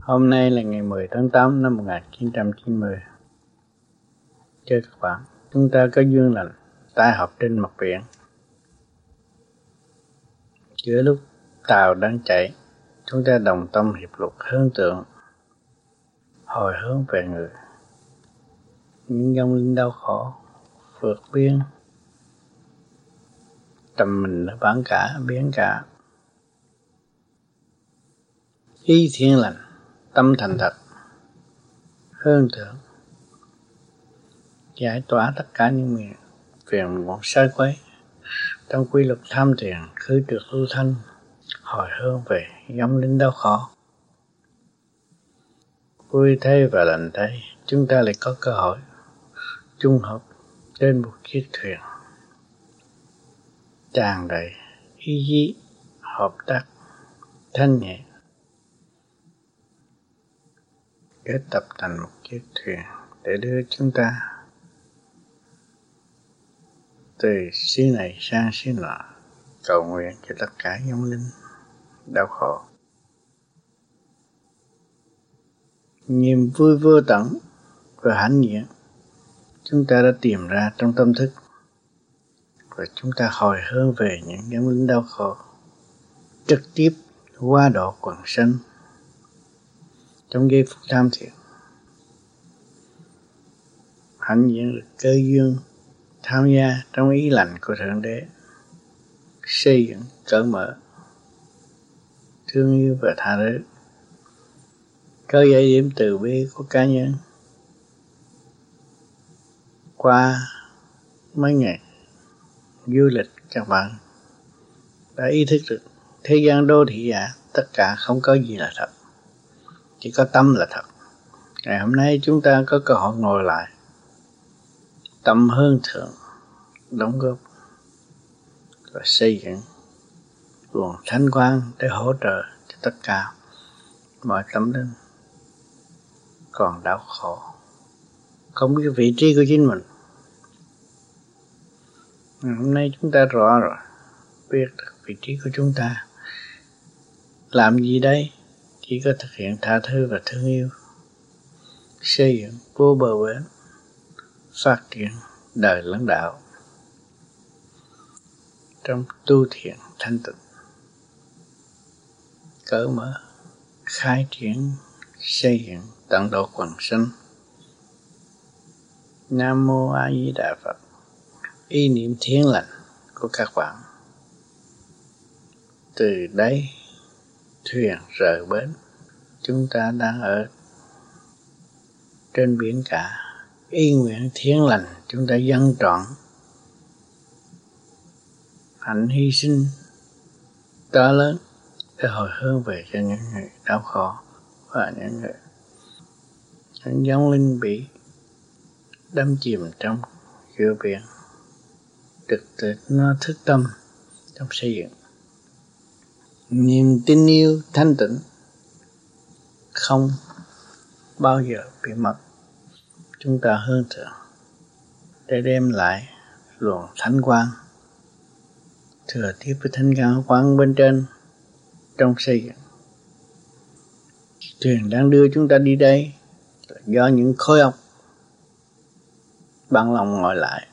Hôm nay là ngày 10 tháng 8 năm 1990. Thưa các bạn, chúng ta có duyên lành tai họp trên mặt biển. Giữa lúc tàu đang chạy, chúng ta đồng tâm hiệp lực hướng tượng, hồi hướng về người. Những dòng linh đau khổ, vượt biên, tầm mình ở bán cả, biển cả. Ý thiên lành tâm thành thật, hương thượng, giải tỏa tất cả những miền phiền muộn sai quấy. Trong quy luật tham thiền, khứ trượt lưu thanh, hồi hương về, giống linh đau khổ. Vui thế và lành thế, chúng ta lại có cơ hội chung hợp trên một chiếc thuyền. Tràn đầy ý chí, hợp tác, thanh nhẹ. Kết tập thành một chiếc thuyền để đưa chúng ta từ xứ này sang xứ nọ, cầu nguyện cho tất cả vong linh đau khổ. Niềm vui vô tận và hãnh diện chúng ta đã tìm ra trong tâm thức và chúng ta hồi hướng về những vong linh đau khổ, trực tiếp qua độ quần sanh trong giây phút tham thiền hạnh diện được cơ duyên tham gia trong ý lành của thượng đế, xây dựng cởi mở thương yêu và tha thứ. Có giải điểm từ bi của cá nhân. Qua mấy ngày du lịch, các bạn đã ý thức được thế gian đô thị giả, tất cả không có gì là thật chỉ có tâm là thật. Ngày hôm nay chúng ta có cơ hội ngồi lại. Tâm hơn thượng, đóng góp và xây dựng luồng thanh quang để hỗ trợ cho tất cả mọi tâm linh còn đau khổ. Không biết vị trí của chính mình. Ngày hôm nay chúng ta rõ rồi, biết được vị trí của chúng ta. Làm gì đây? Chỉ có thực hiện tha thứ và thương yêu. Xây dựng vô bờ bến, phát triển đời lãnh đạo. Trong tu thiện thanh tịnh, cởi mở, khai triển, xây dựng tận độ quần sinh. Nam mô a di đà phật. Ý niệm thiện lành của các bạn. Từ đây, thuyền rời bến chúng ta đang ở trên biển cả. Y nguyện thiện lành, chúng ta dân trọn. Hạnh hy sinh to lớn để hồi hướng về cho những người đau khổ và những người những giống linh bị đâm chìm trong giữa biển. Trực tự nó thức tâm trong xây dựng. Niềm tin yêu thanh tịnh không bao giờ bị mất. Chúng ta hơn thượng để đem lại luồng thánh quang. Thừa tiếp với thánh cao quang bên trên, trong xây dựng. Thuyền đang đưa chúng ta đi đây là do những khối óc bằng lòng ngồi lại.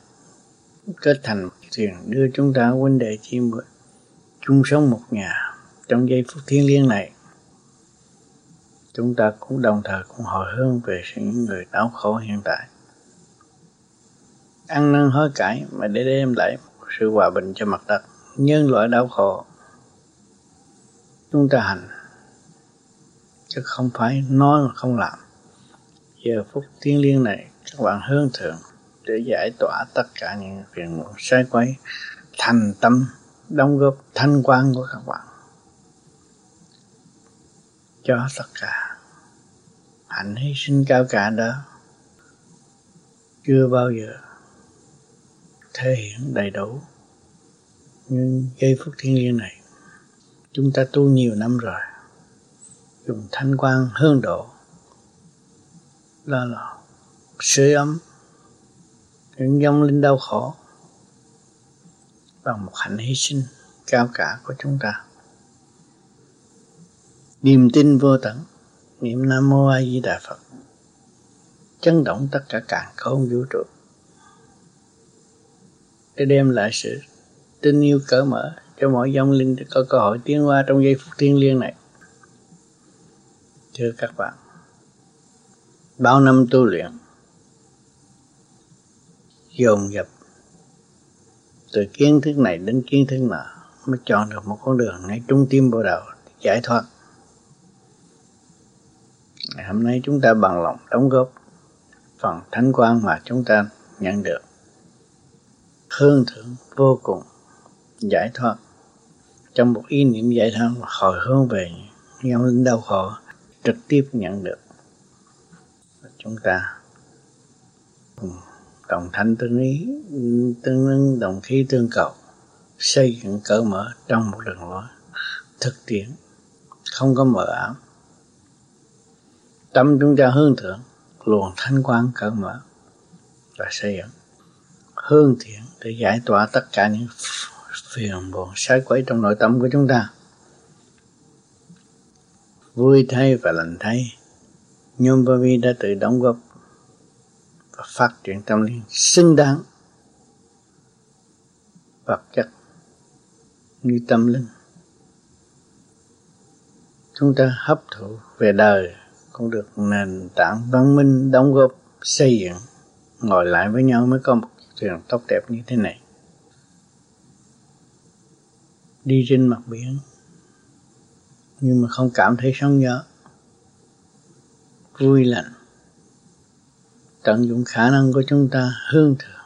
Kết thành thuyền đưa chúng ta huynh đệ chi chung sống một nhà trong giây phút thiêng liêng này chúng ta cũng đồng thời cũng hồi hướng về những người đau khổ hiện tại. Ăn năn hối cải mà để đem lại sự hòa bình cho mặt đất. Nhân loại đau khổ, chúng ta hành chứ không phải nói mà không làm. Giờ phút thiên liêng này, các bạn hướng thượng để giải tỏa tất cả những phiền muộn, sai quấy, thành tâm, đóng góp thanh quan của các bạn cho tất cả. Hạnh hy sinh cao cả đó chưa bao giờ thể hiện đầy đủ nhưng giây phút thiên liêng này. Chúng ta tu nhiều năm rồi, dùng thanh quan hương độ đó là sưởi ấm, những dòng linh đau khổ bằng một hạnh hy sinh cao cả của chúng ta niềm tin vô tận. Niệm nam mô a di đà phật. Chấn động tất cả càng không vũ trụ. Để đem lại sự tình yêu cởi mở cho mọi dòng linh để có cơ hội tiến qua trong giây phút thiêng liêng này. Thưa các bạn, bao năm tu luyện, dồn dập, từ kiến thức này đến kiến thức nọ, mới chọn được một con đường ngay trung tim bộ đầu giải thoát ngày hôm nay chúng ta bằng lòng đóng góp phần thánh quang mà chúng ta nhận được. Hương thượng vô cùng giải thoát trong một ý niệm giải thoát hồi hướng về nhau linh đau khổ trực tiếp nhận được. Chúng ta đồng thanh tương ý, tương ứng đồng khí tương cầu, xây dựng cởi mở trong một đường lối thực tiễn, không có mờ ảo tâm chúng ta hướng thượng, luồng thanh quang cởi mở và xây dựng. Hương thiện để giải tỏa tất cả những phiền buồn sai quấy trong nội tâm của chúng ta. Vui thay và lành thay. Nhôm Ba Vi đã tự đóng góp và phát triển tâm linh xứng đáng, vật chất như tâm linh. Chúng ta hấp thụ về đời cũng được nền tảng văn minh đóng góp xây dựng, ngồi lại với nhau mới có một trường tốt đẹp như thế này. Đi trên mặt biển, nhưng mà không cảm thấy sóng gió. Vui lành. Tận dụng khả năng của chúng ta hương thượng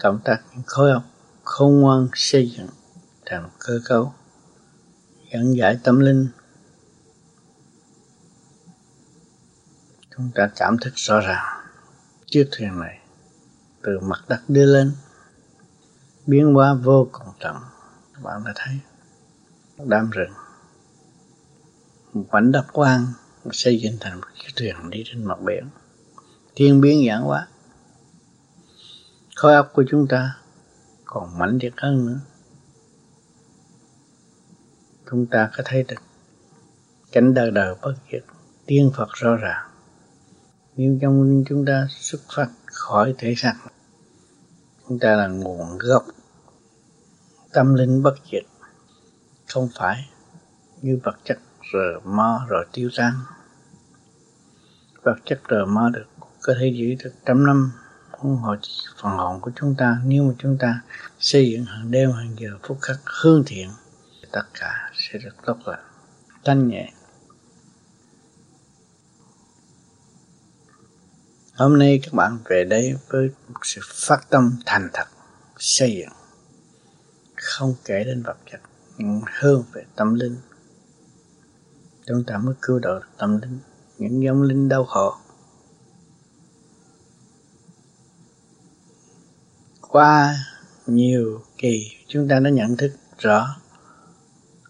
cộng tác những khối học khôn ngoan xây dựng thành cơ cấu, dẫn giải tâm linh chúng ta cảm thức rõ ràng. Chiếc thuyền này, từ mặt đất đưa lên, biến hóa vô cùng chậm. Bạn đã thấy, đám rừng, một mảnh đất quang xây dựng thành một chiếc thuyền đi trên mặt biển. Thiên biến giản hóa. Khối óc của chúng ta còn mạnh liệt hơn nữa. Chúng ta có thấy được, cảnh đời đời bất diệt, tiên Phật rõ ràng nhưng trong chúng ta xuất phát khỏi thể xác, chúng ta là nguồn gốc tâm linh bất diệt. Không phải như vật chất rờ mơ rồi tiêu tan. Vật chất rờ mơ được có thể giữ được trăm năm không hồi phần hồn của chúng ta. Nếu mà chúng ta xây dựng hàng đêm, hàng giờ, phút khắc hương thiện, tất cả sẽ được tốt lành. Thanh nhẹ hôm nay các bạn về đây với một sự phát tâm thành thật, xây dựng, không kể đến vật chất, nhưng hơn về tâm linh. Chúng ta mới cứu độ tâm linh, những giống linh đau khổ. Qua nhiều kỳ, chúng ta đã nhận thức rõ,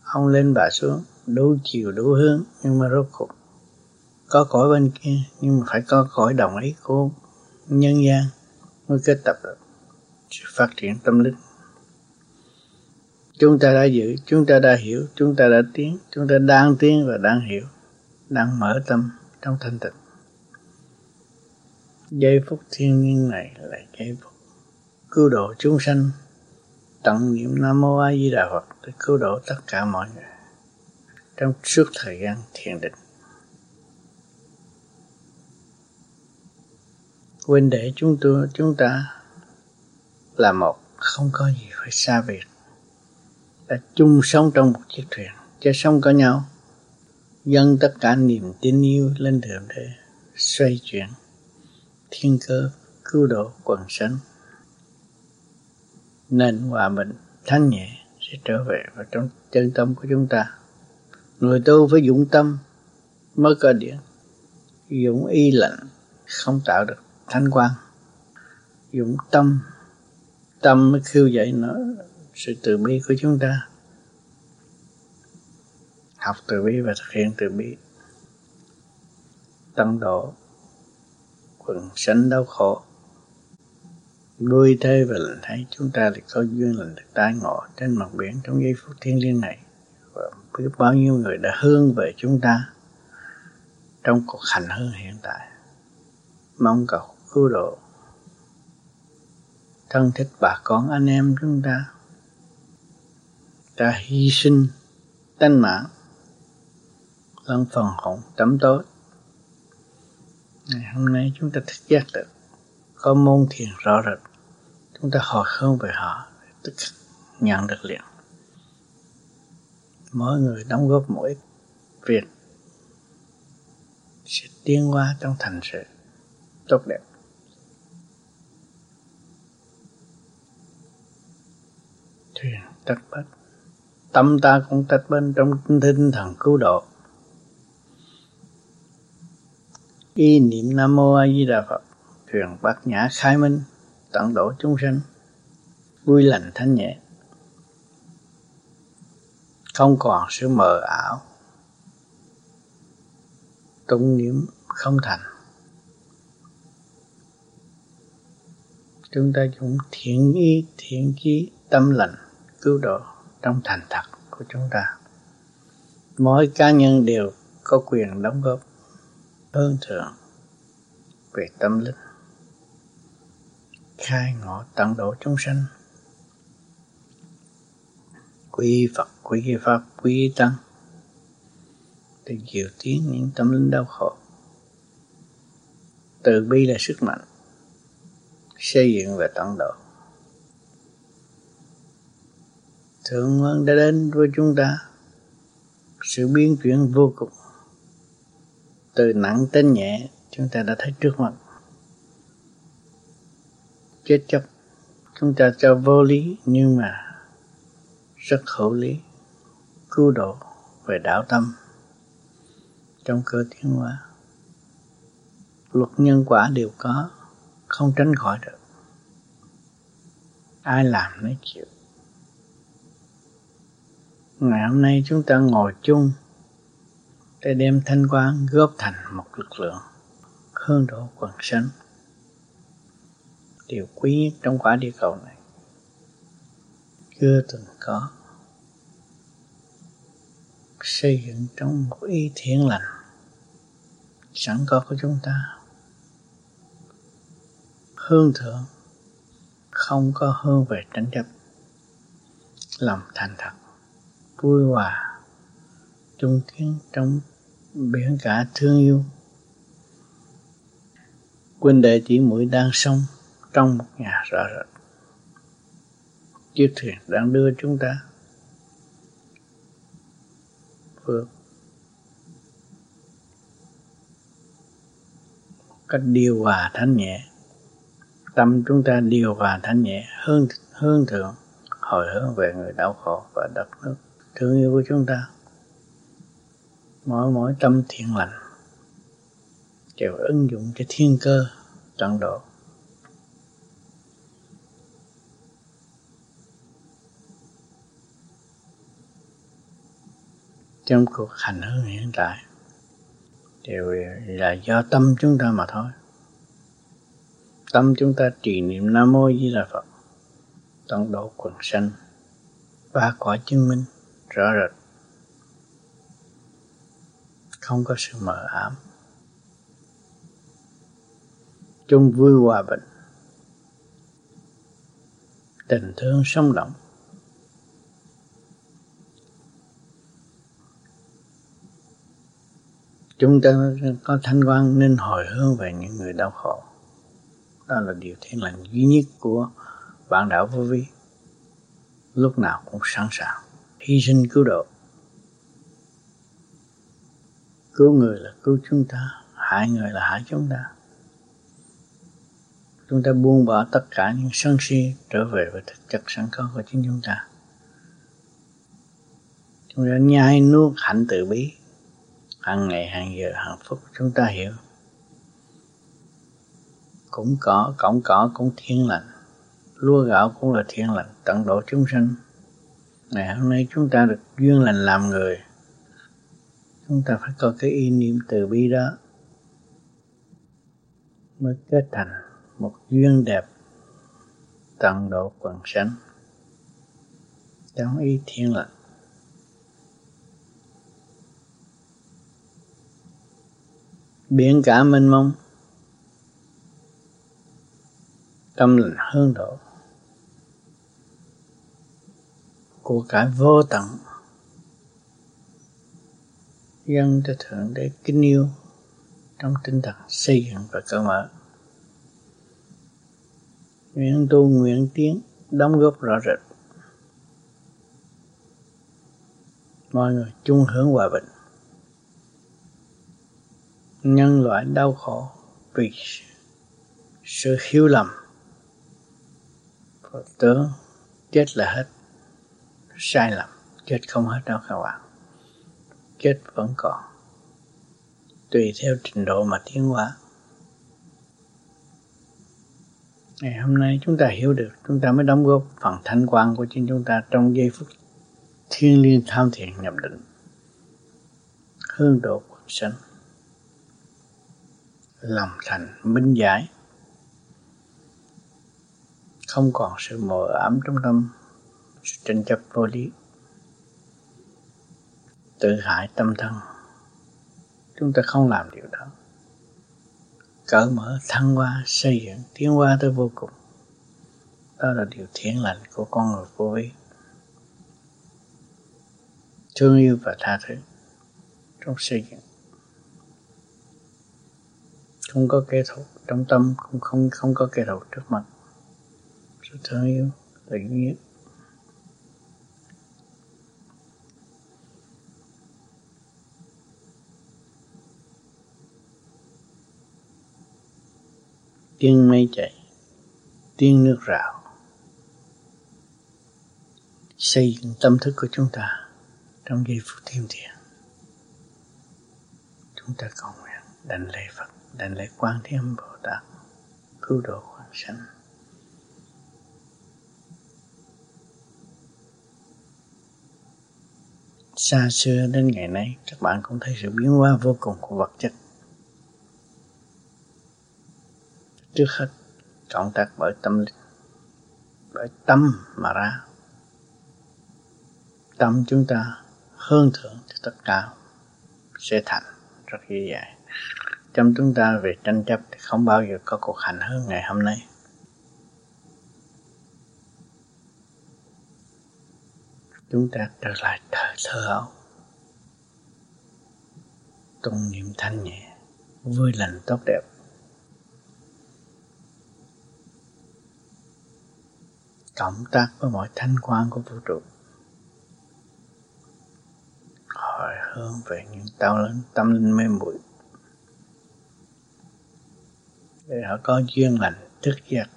ông lên bà xuống đủ chiều đủ hướng, nhưng mà rốt cuộc có cõi bên kia, nhưng mà phải có cõi đồng ý của nhân gian mới kết tập được sự phát triển tâm linh. Chúng ta đã giữ, chúng ta đã hiểu, chúng ta đã tiến, chúng ta đang tiến và đang hiểu, đang mở tâm trong thanh tịnh. Giây phút thiên nhiên này là giây phút cứu độ chúng sanh, tận niệm nam mô a di đà phật để cứu độ tất cả mọi người trong suốt thời gian thiền định. Quên để chúng tôi, chúng ta là một, không có gì phải xa biệt. Là chung sống trong một chiếc thuyền cho sống có nhau. Dâng tất cả niềm tin yêu lên thượng đế xoay chuyển thiên cơ, cứu độ quần sanh nên hòa bình, thanh nhẹ sẽ trở về vào trong chân tâm của chúng ta. Người tu phải dũng tâm, mới có điện. Dũng y lạnh không tạo được thanh quan dụng tâm tâm mới khiêu dậy nó, sự từ bi của chúng ta. Học từ bi và thực hiện từ bi. Tăng độ, quần sánh đau khổ. Vui thế và lành thấy chúng ta thì có duyên lành được tái ngộ trên mặt biển trong giây phút thiên liêng này. Và biết bao nhiêu người đã hướng về chúng ta trong cuộc hành hương hiện tại. Mong cầu cứu độ. Thân thích bà con anh em chúng ta đã hy sinh tánh mạng, lẫn phần hồn tắm tối. Ngày hôm nay chúng ta thức giác được, có môn thiền rõ rệt. Chúng ta hỏi hơn về họ, tức nhận được liền. Mỗi người đóng góp mỗi việc sẽ tiến hóa trong thành sự tốt đẹp. Thuyền tất bất tâm ta cũng tất bên trong tinh thần cứu độ. Y niệm nam mô a di đà phật, thuyền bát nhã khai minh, tận độ chúng sanh, vui lành thanh nhẹ. Không còn sự mờ ảo tụng niệm không thành. Chúng ta dùng thiện ý, thiện chí, tâm lành cứu độ trong thành thật của chúng ta. Mỗi cá nhân đều có quyền đóng góp hơn thượng về tâm linh, khai ngộ tận độ chúng sanh. Quy Phật, quy Pháp, quy Tăng để diệu tiến những tâm linh đau khổ. Từ bi là sức mạnh xây dựng và tận độ. Thượng ơn đã đến với chúng ta. Sự biến chuyển vô cùng. Từ nặng đến nhẹ, chúng ta đã thấy trước mặt. Chết chấp chúng ta cho vô lý, nhưng mà rất hữu lý. Cứu độ về đạo tâm. Trong cơ tiến hóa luật nhân quả đều có, không tránh khỏi được. Ai làm nó chịu? Ngày hôm nay chúng ta ngồi chung để đem thanh quan góp thành một lực lượng hương độ quần sanh. Điều quý nhất trong quả địa cầu này chưa từng có. Xây dựng trong một ý thiện lành sẵn có của chúng ta. Hương thượng không có hương về tranh chấp, lòng thành thật vui hòa chung tiến trong biển cả thương yêu. Huynh đệ chỉ mũi đang sống trong một nhà rõ rệt chiếc thuyền đang đưa chúng ta vượt cách điều hòa thanh nhẹ. Tâm chúng ta điều hòa thanh nhẹ hơn hơn thượng hồi hướng về người đau khổ và đất nước thương yêu của chúng ta. Mỗi mỗi tâm thiện lành đều ứng dụng cho thiên cơ tận độ. Trong cuộc hành hương hiện tại đều là do tâm chúng ta mà thôi. Tâm chúng ta trì niệm nam mô di đà phật tận độ quần sanh, ba cõi chứng minh rõ rệt. Không có sự mờ ám. Chung vui hòa bình. Tình thương sống động. Chúng ta có thanh quan nên hồi hướng về những người đau khổ. Đó là điều thiện lành duy nhất của bạn đạo vô vi. Lúc nào cũng sẵn sàng hy sinh cứu độ. Cứu người là cứu chúng ta, hại người là hại chúng ta. Chúng ta buông bỏ tất cả những sân si trở về với thực chất sẵn có của chính chúng ta. Chúng ta nhai nuốt hạnh từ bi. Hàng ngày, hàng giờ, hàng phút chúng ta hiểu. Cũng có, cổng cỏ cũng thiên lành. Lúa gạo cũng là thiên lành, tận độ chúng sanh ngày hôm nay chúng ta được duyên lành làm người. Chúng ta phải có cái ý niệm từ bi đó mới kết thành một duyên đẹp tận độ quần sanh. Trong ý thiên lành. Biển cả mênh mông, tâm lành hương độ. Của cải vô tận. Dân cho thượng đế kính yêu trong tinh thần xây dựng và cởi mở. Nguyện tu nguyện tiến, đóng góp rõ rệt. Mọi người chung hướng hòa bình. Nhân loại đau khổ vì sự hiểu lầm. Và tưởng chết là hết sai lầm, chết không hết đâu các bạn. Chết vẫn còn. Tùy theo trình độ mà tiến hóa. Ngày hôm nay chúng ta hiểu được, chúng ta mới đóng góp phần thanh quan của chính chúng ta trong giây phút thiên liêng tham thiện nhập định. Hương độ quần sanh. Lòng thành minh giải. Không còn sự mờ ám trong tâm tranh chấp vô lý. Tự hại tâm thân. Chúng ta không làm điều đó. Cởi mở thăng hoa, xây dựng, tiến hóa tới vô cùng. Đó là điều thiện lành của con người vô vi. Thương yêu và tha thứ trong xây dựng. Không có kẻ thù trong tâm cũng không không có kẻ thù trước mặt. Sự thương yêu tự nhiên tiếng mây chảy tiếng nước rào. Xây dựng tâm thức của chúng ta trong giây phút thiêm thiền chúng ta cầu nguyện, đảnh lễ Phật, đảnh lễ Quan Thế Âm Bồ Tát, cứu độ quảng sanh. Xa xưa đến ngày nay, các bạn cũng thấy sự biến hóa vô cùng của vật chất. Trước hết. Cộng tác bởi tâm bởi tâm mà ra. Tâm chúng ta hơn thượng thì tất cả, sẽ thành rất dễ dàng. Trong chúng ta về tranh chấp thì không bao giờ có cuộc hành hơn ngày hôm nay. Chúng ta trở lại thờ thơ ấu. Tôn niệm thanh nhẹ, vui lành tốt đẹp. Cộng tác với mọi thanh quan của vũ trụ. Hỏi hướng về những tao lớn, tâm linh mê muội. Để họ có duyên lành, thức giác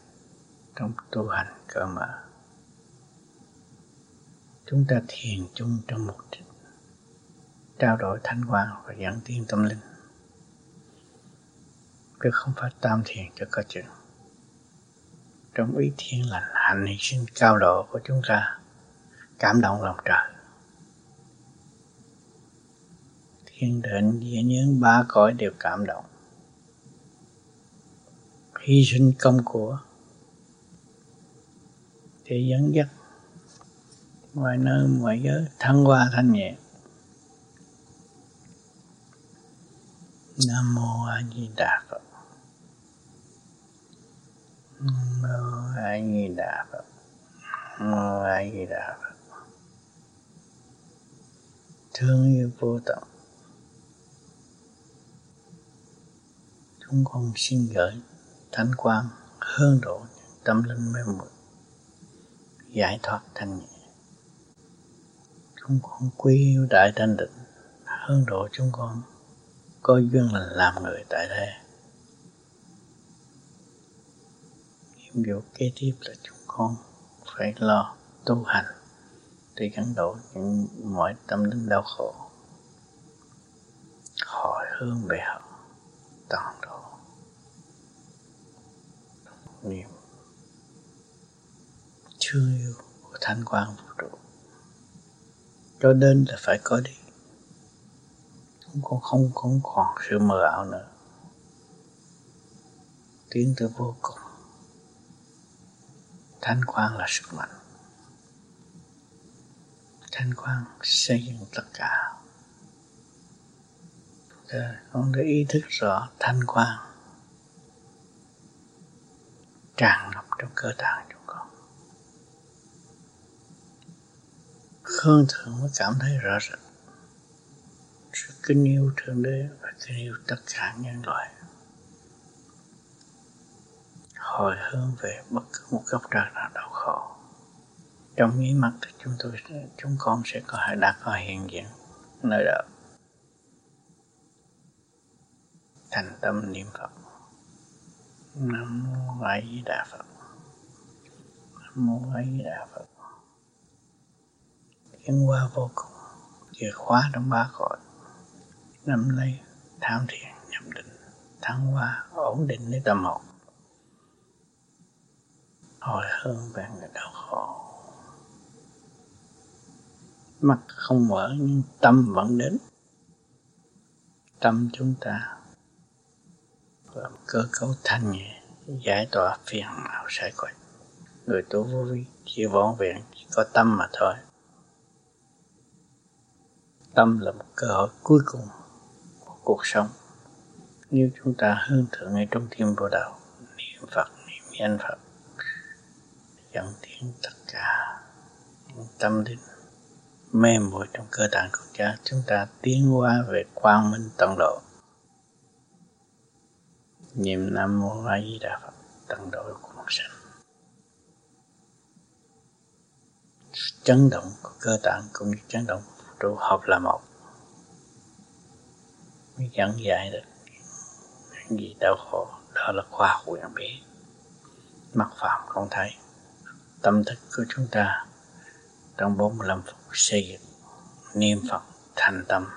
trong tu hành cơ mà. Chúng ta thiền chung trong một trích trao đổi thanh quan và dẫn tiến tâm linh. Chứ không phải tam thiền cho có chừng trong ý thiên lành hạnh hy sinh cao độ của chúng ta, cảm động lòng trời. Thiên định địa nhân ba cõi đều cảm động. Hy sinh công của để dẫn dắt ngoài nơi ngoài giới, thăng hoa thanh nhẹ. Nam mô a di đà phật mô a di đà phật mô a di đà phật thương yêu vô tận. Chúng con xin gửi thánh quang, hương độ, tâm linh mê muội, giải thoát thanh nhẹ. Chúng con quý yêu đại thanh định, hương độ chúng con có duyên lành làm người tại đây nhiệm kế tiếp là chúng con phải lo tu hành để gắn đổ những mọi tâm linh đau khổ hỏi hướng về họ toàn độ. Niềm thương yêu của thanh quan vũ trụ, cho đến là phải có đi. Không còn không không còn sự mờ ảo nữa. Tiến tới vô cùng thanh quan là sức mạnh. Thanh quan xây dựng tất cả. Để con để ý thức rõ thanh quan tràn ngập trong cơ tạng chúng con. Hơn thượng mới cảm thấy rõ rệt. Sự kính yêu thượng đế và kính yêu tất cả nhân loại hồi hướng về bất cứ một góc trời nào đau khổ. Trong nháy mắt thì chúng tôi chúng con sẽ có đã có hiện diện, nơi đó. Thành tâm niệm phật. Nam mô a di đà phật. Nam mô a di đà phật. Tiến qua vô cùng, chìa khóa trong ba cõi. Năm nay tham thiền nhập định, thăng hoa, ổn định nên tâm hồn hồi hướng về người đau khổ. Mắt không mở nhưng tâm vẫn đến. Tâm chúng ta làm cơ cấu thanh nhẹ, giải tỏa phiền não sai quậy. Người tu vô vi chỉ vọn vẹn chỉ có tâm mà thôi. Tâm là một cơ hội cuối cùng của cuộc sống. Nếu chúng ta hướng thượng ngay trong tim vô đạo, niệm phật, niệm danh phật dẫn tiến tất cả tâm linh mê muội trong cơ tạng của cha. Chúng ta tiến qua về quang minh tận độ. Niệm nam mô a di đà phật, tận độ của một sanh. Chấn động của cơ tạng cũng như chấn động trụ hợp là một. Mới dẫn dạy được những gì đau khổ. Đó là khoa học quyền bí mắt phạm không thấy tâm thức của chúng ta trong 45 phút xây dựng niệm Phật thành tâm.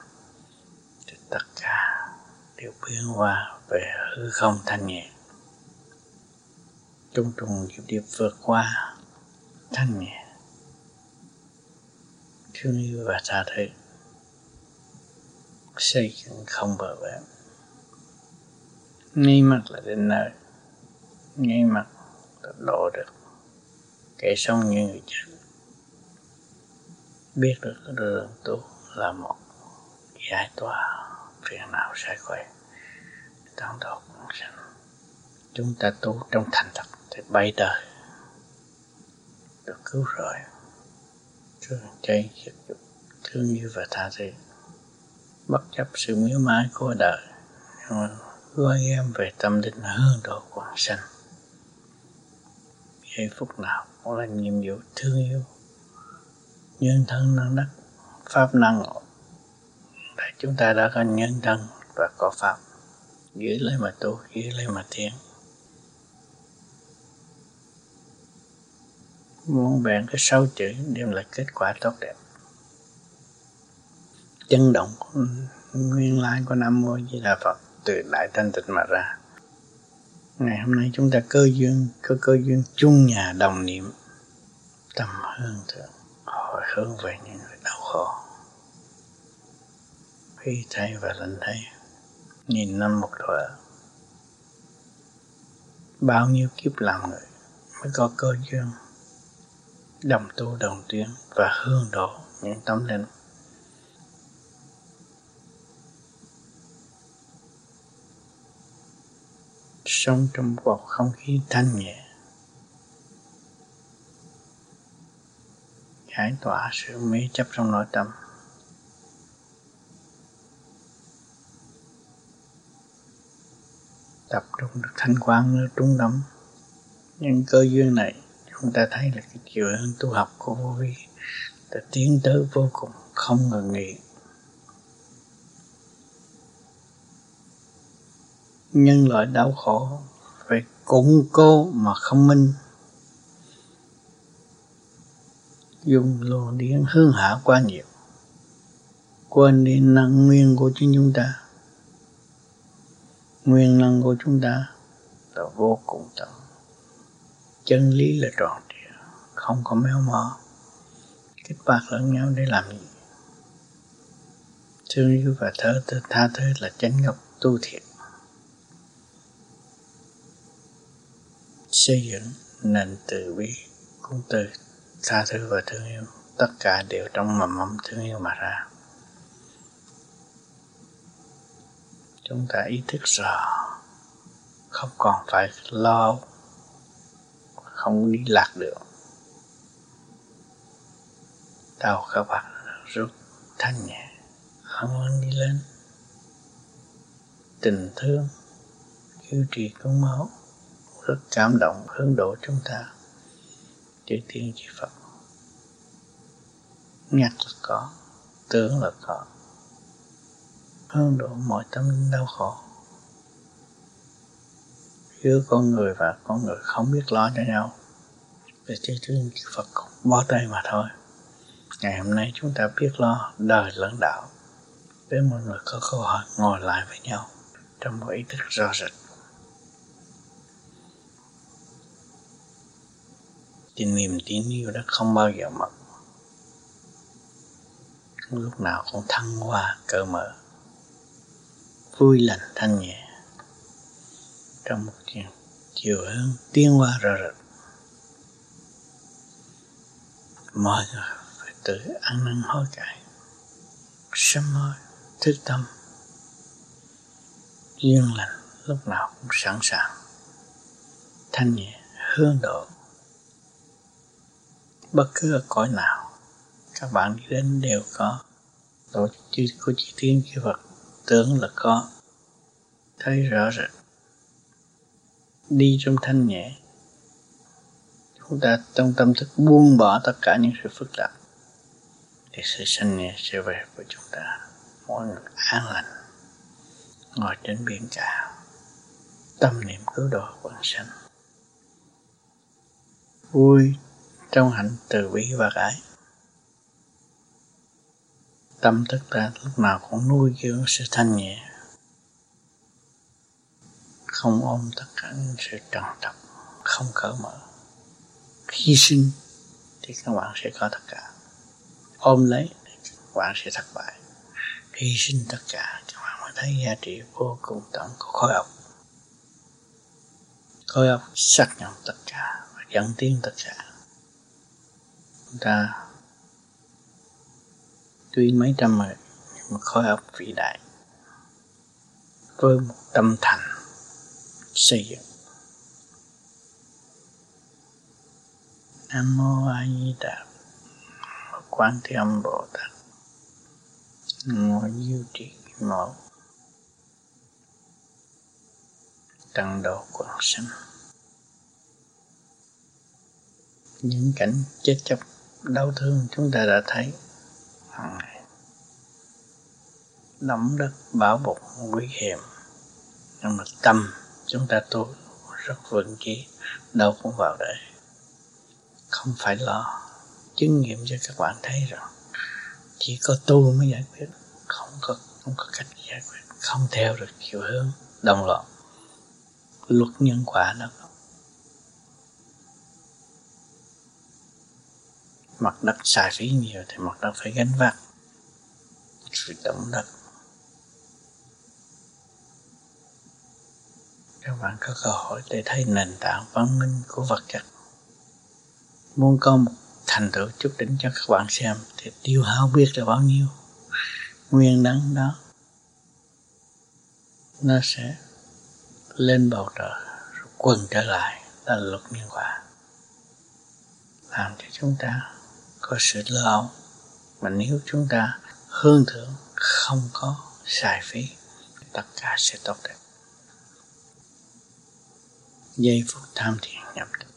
Thì tất cả đều biến qua về hư không thanh nhẹ. Trung trùng điệp điệp vượt qua thanh nhẹ. Thương yêu và tha thứ xây dựng không bờ bến. Ngay mặt là đến nơi ngay mặt là lộ được kẻ sống như người chết biết được đường tu là một giải tỏa phiền não sai khỏe. Tăng độ sanh chúng ta tu trong thành thật thì bay đời được cứu rồi. Thương chay dịch dục thương yêu và tha thứ. Bất chấp sự miếu mãi của đời. Nhưng mà gói em về tâm linh hơn độ quảng sanh giây phút nào cũng là nhiệm vụ thương yêu. Nhân thân năng đắc, pháp năng để chúng ta đã có nhân thân và có pháp. Giữ lấy mà tu giữ lấy mà tiến. Muốn bèn cái sáu chữ đem lại kết quả tốt đẹp. Chấn động nguyên lai của nam mô di đà phật từ đại thanh tịnh mà ra ngày hôm nay chúng ta cơ duyên cơ cơ duyên chung nhà đồng niệm. Tâm hương thượng, hồi hướng về những người đau khổ. Khi thấy và lần thấy, nhìn năm một thuở bao nhiêu kiếp làm người mới có cơ duyên đồng tu đồng tiếng và hương độ những tâm linh sống trong bầu không khí thanh nhẹ. Giải tỏa sự mê chấp trong nội tâm. Tập trung được thanh quan ở trung tâm nhưng cơ duyên này, chúng ta thấy là cái chiều hướng tu học của vô vi đã tiến tới vô cùng không ngừng nghỉ. Nhân loại đau khổ, phải củng cố mà không minh. Dùng lô điển hương hạ quá nhiều, quên đi năng nguyên của chính chúng ta. Nguyên năng của chúng ta là vô cùng tận. Chân lý là tròn trịa, không có méo mó. Kích bạc lẫn nhau để làm gì? Thương yêu và thơ tha thứ là chánh ngọc tu thiện. Xây dựng nền từ bi cũng từ, tha thứ và thương yêu. Tất cả đều trong mầm mống thương yêu mà ra. Chúng ta ý thức rõ, không còn phải lo, không đi lạc được. Đầu các bạn rút thanh nhẹ ân đi lên. Tình thương, yêu trì công máu rất cảm động hướng độ chúng ta. Chư thiên chư Phật. Nhắc là có, tưởng là có. Hướng độ mọi tâm linh đau khổ. Giữa con người và con người không biết lo cho nhau. Về chư thiên chư Phật cũng bó tay mà thôi. Ngày hôm nay chúng ta biết lo đời lẫn đạo. Để mọi người có cơ hội ngồi lại với nhau trong một ý thức rõ rệt. Thì niềm tin yêu đó không bao giờ mất lúc nào cũng thăng hoa, cởi mở. Vui lành, thanh nhẹ. Trong một chiều chiều hướng tiến hoa rõ rệt. Mọi người phải tự ăn năn hối cải. Sớm hối thức tâm. Duyên lành lúc nào cũng sẵn sàng. Thanh nhẹ, hướng độ bất cứ ở cõi nào, các bạn đi đến đều có. Tổ chức của chư thiên chư Phật tưởng là có. Thấy rõ rệt. Đi trong thanh nhẹ. Chúng ta trong tâm thức buông bỏ tất cả những sự phức tạp. Thì sự sanh nhẹ sẽ về với chúng ta. Mỗi người an lành. Ngồi trên biển cả. Tâm niệm cứu độ quần sanh. Vui trong hạnh từ bi và ái. Tâm thức ta lúc nào cũng nuôi dưỡng sự thanh nhẹ. Không ôm tất cả những sự trần trọc, không cởi mở. Hy sinh thì các bạn sẽ có tất cả. Ôm lấy thì các bạn sẽ thất bại. Hy sinh tất cả, các bạn mới thấy giá trị vô cùng tận của khối óc. Khối óc xác nhận tất cả và dẫn tiến tất cả ta tuy mấy trăm người, nhưng mà khối óc vĩ đại. Với một tâm thành xây dựng. Nam mô A Di Đà Quán Thế Âm Bồ Tát. Ngồi Diêu Trì Mẫu Tăng độ quần sanh. Những cảnh chết chóc đau thương chúng ta đã thấy. Hàng ngày nắm đất bảo bọc quý hiểm. Nhưng mà tâm chúng ta tu rất vững chí, đâu cũng vào đấy không phải lo, chứng nghiệm cho các bạn thấy rằng chỉ có tu mới giải quyết. Không có không có cách giải quyết. Không theo được chiều hướng đồng loạn luật nhân quả đó mặt đất xài phí nhiều thì mặt đất phải gánh vác. Sự động đất. Các bạn có cơ hội để thấy nền tảng văn minh của vật chất. Muốn có một thành tựu chút đỉnh cho các bạn xem thì tiêu hao biết là bao nhiêu. Nguyên năng đó, nó sẽ lên bầu trời rồi quần trở lại là luật nhân quả. Làm cho chúng ta có sự lo âu. Mà nếu chúng ta hương thượng, không có xài phí, tất cả sẽ tốt đẹp. Giây phút tham thiền nhập định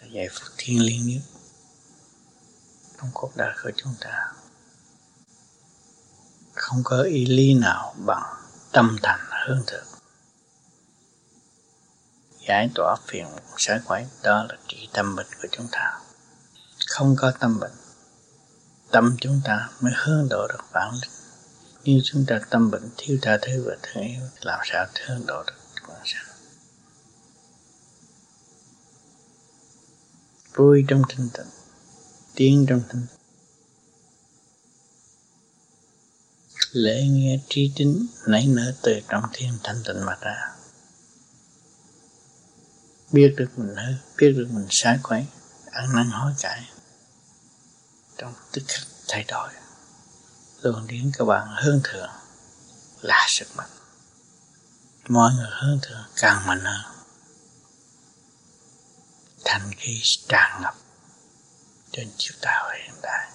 là giây phút thiên liêng nhất trong cuộc đời của chúng ta. Không có ý lý nào bằng tâm thành hương thượng. Giải tỏa phiền sai quái đó là trị tâm bệnh của chúng ta không có tâm bệnh. Tâm chúng ta mới hướng độ được bản linh như chúng ta tâm bệnh thiếu tha thứ và thương yêu làm sao hướng độ được bản sanh vui trong thanh tịnh, tiến trong thanh lễ nghe trí tính nảy nở từ trong thiên thanh tịnh mà ra. Biết được mình hư, biết được mình sai quấy, ăn năn hối cải trong tức khắc thay đổi, luôn đến các bạn hơn thường, là sức mạnh. Mọi người hơn thượng càng mạnh hơn. Thành khí tràn ngập trên chiếc tàu hiện đại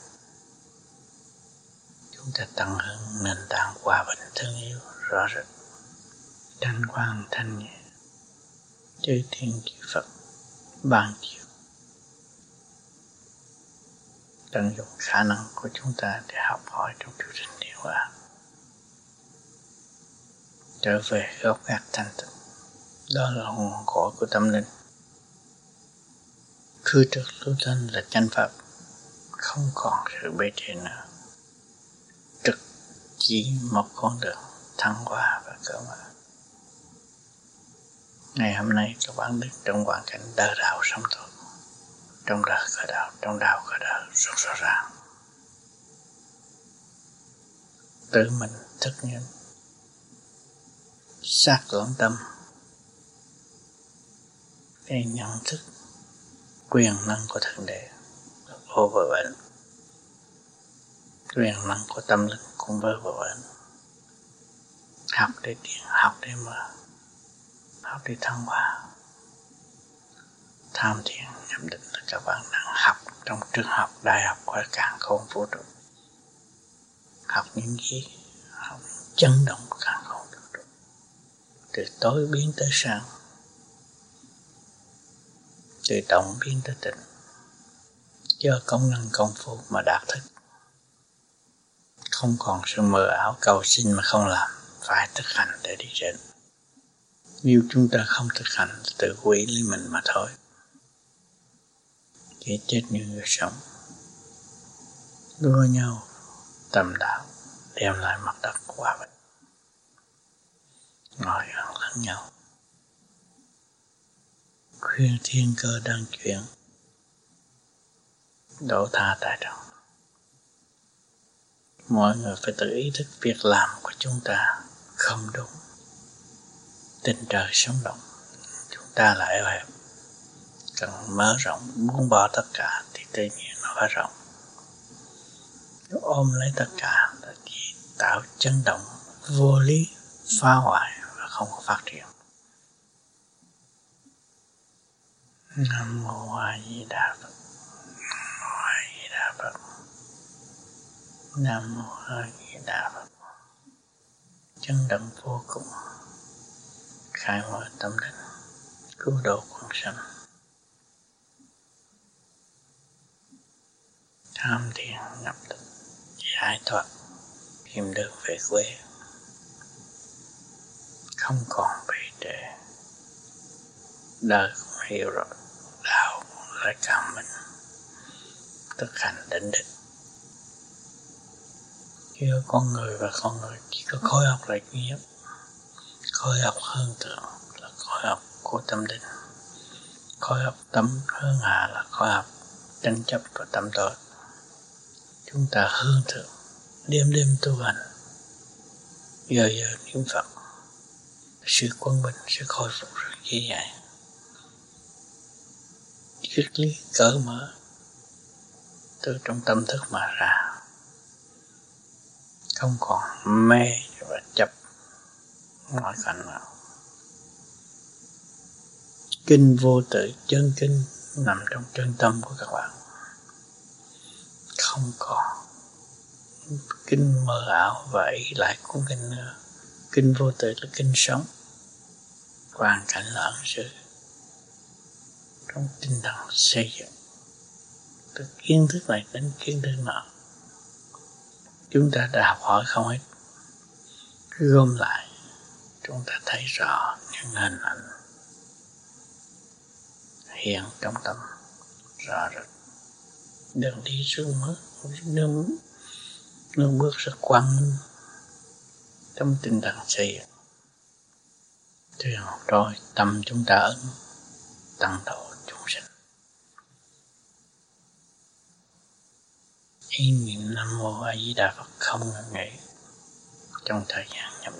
chúng ta tận hưởng nền tảng hòa bình thương yêu rõ rệt. Thanh quan thanh nhẹ chơi thiên chư phật, ban chiếu tận dụng khả năng của chúng ta để học hỏi trong chương trình điều hòa trở về gốc gác thanh tịnh đó là nguồn cội của tâm linh. Cứ trực lưu thanh là chánh pháp. Không còn sự bê trễ nữa. Trực chỉ một con đường thăng hoa và cỡ mở. Ngày hôm nay các bạn đứng trong hoàn cảnh đa đạo sống tốt trong đời khởi đạo trong đạo khởi đạo rất rõ ràng. Tự mình thức nhận sát lõng tâm để nhận thức, quyền năng của thượng đế vô bờ bệnh. Quyền năng của tâm linh cũng vô bờ bệnh học để tiến học để mở, học để thăng hoa tham thiền nhậm định là các bạn đang học trong trường học, đại học qua càng không vũ trụ học những gì học chấn động càng không vũ trụ từ tối biến tới sáng. Từ động biến tới tịnh do công năng công phu mà đạt thức không còn sự mơ ảo cầu xin mà không làm, phải thực hành để đi trên. Nếu chúng ta không thực hành, tự quỷ lấy mình mà thôi chỉ chết như người sống. Đua nhau tầm đạo, đem lại mặt đất hòa bình. Ngồi ăn lẫn nhau. Khuyên thiên cơ đang chuyển. Đổ tha tại trọng mọi người phải tự ý thức việc làm của chúng ta không đúng. Tình trời sống động. Chúng ta lại eo hẹp cần mở rộng buông bỏ tất cả thì tự miệng nó phải rộng. Nếu ôm lấy tất cả là chỉ tạo chấn động vô lý, phá hoại và không có phát triển. Nam mô a di đà phật. Nam mô a di đà phật. Nam mô a di đà phật. Chấn động vô cùng, khai mở tâm linh, cứu độ quần sanh. Tham thiền nhập định giải thoát tìm đường về quê. Không còn bị trễ đời cũng hiểu rồi đạo lại cảm mình, thực hành định định giữa con người và con người, chỉ có khối học là duy nhất. Khối học hơn thượng là khối học của tâm định khối học tâm hơn hạ là khối học tranh chấp và tâm tội chúng ta hương thượng, đêm đêm tu hành. Giờ giờ niệm phật, sự quân bình sẽ khôi phục rất dễ dàng. Triết lý cởi mở từ trong tâm thức mà ra. Không còn mê và chấp mọi cảnh nào. Kinh vô tự chân kinh nằm trong chân tâm của các bạn không còn. Kinh mơ ảo vậy lại cũng kinh ờ, kinh vô tự là kinh sống. Hoàn cảnh là ẩn sự. Trong tinh thần xây dựng. Từ kiến thức này đến kiến thức nọ. Chúng ta đã học hỏi không hết gom lại, chúng ta thấy rõ những hình ảnh hiện trong tâm. Rõ rệt đường đi xuống mất nước nước bước rất quang minh trong tinh thần xây thì rồi tâm chúng ta ấn tăng độ chúng sinh. Ý niệm nam mô a di đà phật không ngừng nghỉ trong thời gian nhậm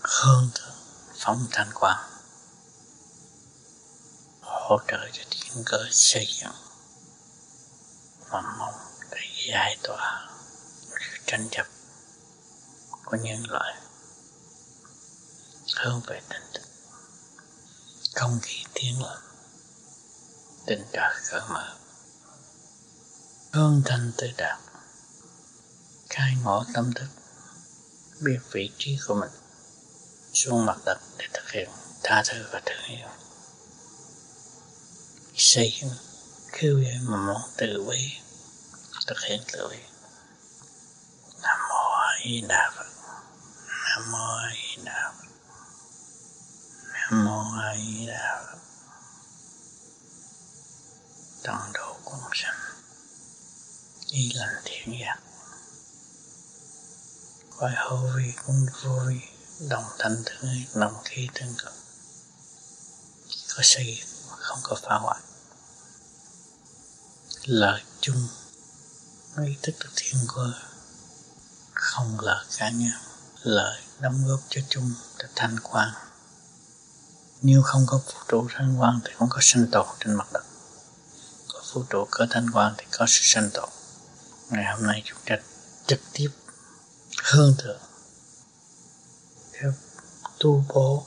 hương thượng phóng thanh quang hỗ trợ cho thiên cơ xây dựng. Và mong để giải tỏa sự tranh chấp của nhân loại hướng về tình thức. Không khí tiến lên, tình trạng cởi mở. Hương thanh tự đạt, khai ngộ tâm thức, biết vị trí của mình, xuống mặt đất để thực hiện tha thứ và thương yêu xây dựng khiêu dậy mà muốn tự bi thực hiện từ bi nam mô a di đà phật. Nam mô a di đà phật. Nam mô a di đà phật. Tăng độ quân sanh đi lành thiện giác. Quay hô vi cũng vô vi, đồng thanh thương đồng khí tương cực. Có xây, không có phá hoại lợi chung ý thức được thiên của không lợi cá nhân lợi đóng góp cho chung để thanh quan. Nếu không có vũ trụ thanh quan thì không có sinh tồn trên mặt đất. Có vũ trụ có thanh quan thì có sự sinh tồn. Ngày hôm nay chúng ta trực tiếp hương thượng. Theo tu bố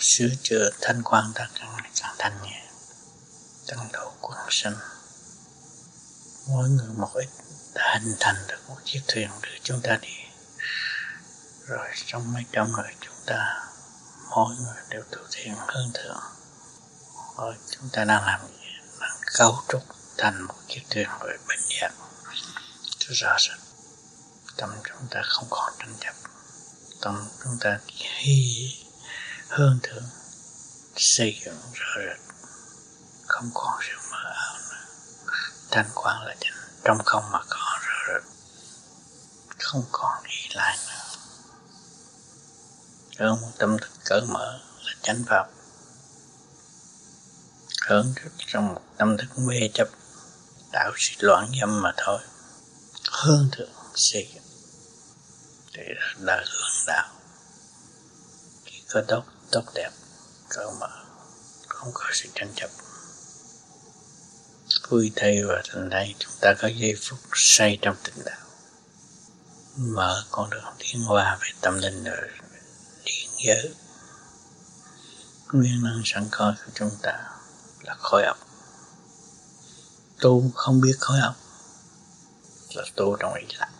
sửa chữa thanh quan ta càng ngày càng thanh nhẹ. Tăng độ quần sinh mỗi người một ít, đã hình thành được một chiếc thuyền đưa chúng ta đi. Rồi trong mấy trăm người chúng ta, mỗi người đều tu thiện hơn thượng. Rồi chúng ta đang làm gì? Đang cấu trúc thành một chiếc thuyền về bình dạng cho rõ rệt tâm chúng ta không còn tranh chấp. Tâm chúng ta hy hơn thượng, xây dựng rõ rệt. Không còn sự mơ ảo thanh quan là chánh trong không mà có rồi, rồi. không còn nghĩ lại nữa. Hướng tâm thức cởi mở là chánh pháp. Hơn trong một tâm thức mê chấp tạo sự loạn dâm mà thôi. Hướng thượng xây thì đã hướng đạo. Chỉ có tốt tốt đẹp cởi mở không có sự tranh chấp vui thay và thành đây chúng ta có giây phút say trong tình đạo. Mở con đường tiến hóa về tâm linh rồi điện giới. Nguyên năng sẵn có của chúng ta là khối óc. Tu không biết khối óc là tu trong ý lặng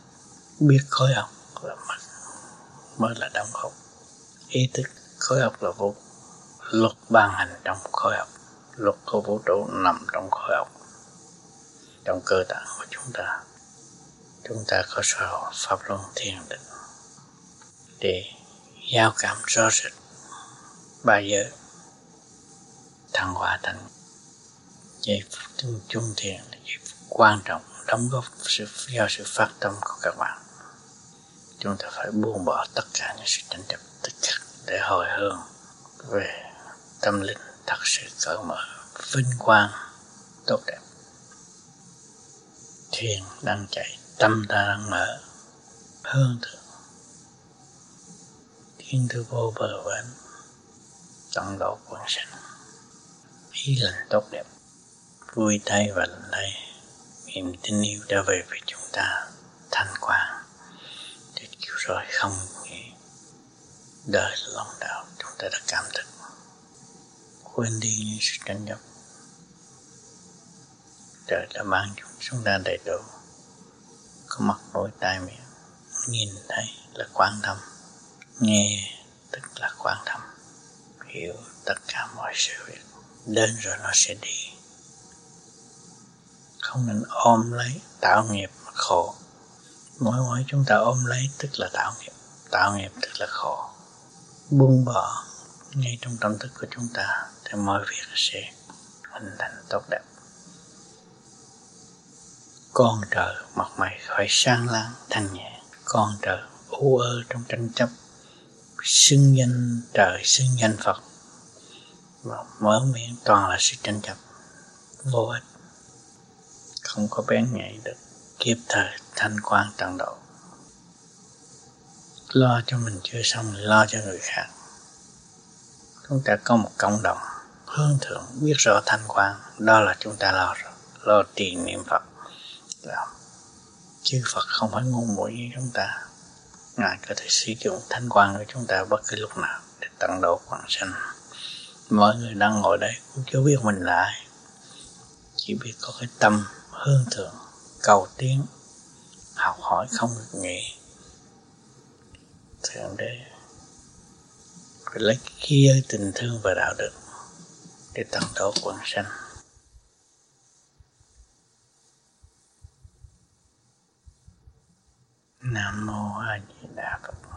biết khối óc là mất mới là đóng khúc ý thức, khối óc là vô luật ban hành trong khối óc, luật của vũ trụ nằm trong khối óc trong cơ tạng của chúng ta. Chúng ta có sở pháp luân thiền định để giao cảm rõ rệt ba giới thăng hòa thành giây phút chung, chung thiền là giây phút quan trọng đóng góp sự do sự phát tâm của các bạn. Chúng ta phải buông bỏ tất cả những sự tranh chấp tích cực để hồi hương về tâm linh thật sự cởi mở vinh quang tốt đẹp thiền đang chạy, tâm ta đang mở. Hương thượng. Thiên thư vô bờ bến tận độ quần sinh ý lành tốt đẹp. Vui tay và lành tay niềm tin yêu đã về với chúng ta. Thanh quan để cứu rồi không nghĩ đời lòng đạo chúng ta đã cảm thức. Quên đi những sự tranh chấp. Trời đã mang chúng chúng ta đầy đủ. Có mặt mũi tai miệng. Nhìn thấy là quan tâm. Nghe tức là quan tâm. Hiểu tất cả mọi sự việc. Đến rồi nó sẽ đi. Không nên ôm lấy tạo nghiệp khổ. Mỗi mỗi chúng ta ôm lấy tức là tạo nghiệp. Tạo nghiệp tức là khổ. Buông bỏ ngay trong tâm thức của chúng ta thì mọi việc sẽ hình thành tốt đẹp con trời, mặt mày khỏi sang láng, thanh nhẹ. Con trời u ơ trong tranh chấp. Xưng danh trời, xưng danh phật. Và mở miệng, toàn là sự tranh chấp. Vô ích. Không có bén nhạy được. Kịp thời, thanh quan tận độ. Lo cho mình chưa xong, lo cho người khác. Chúng ta có một cộng đồng, hướng thượng, biết rõ thanh quan. Đó là chúng ta lo rồi. Lo trì niệm phật làm chư Phật không phải ngu muội như chúng ta. Ngài có thể sử dụng thanh quan của chúng ta bất cứ lúc nào để tận độ quảng sanh. Mọi người đang ngồi đây cũng chưa biết mình là ai. Chỉ biết có cái tâm hương thượng cầu tiến, học hỏi không được nghỉ. Thượng đế phải lấy kia tình thương và đạo đức để tận độ quần sanh. Nam mô a di đà phật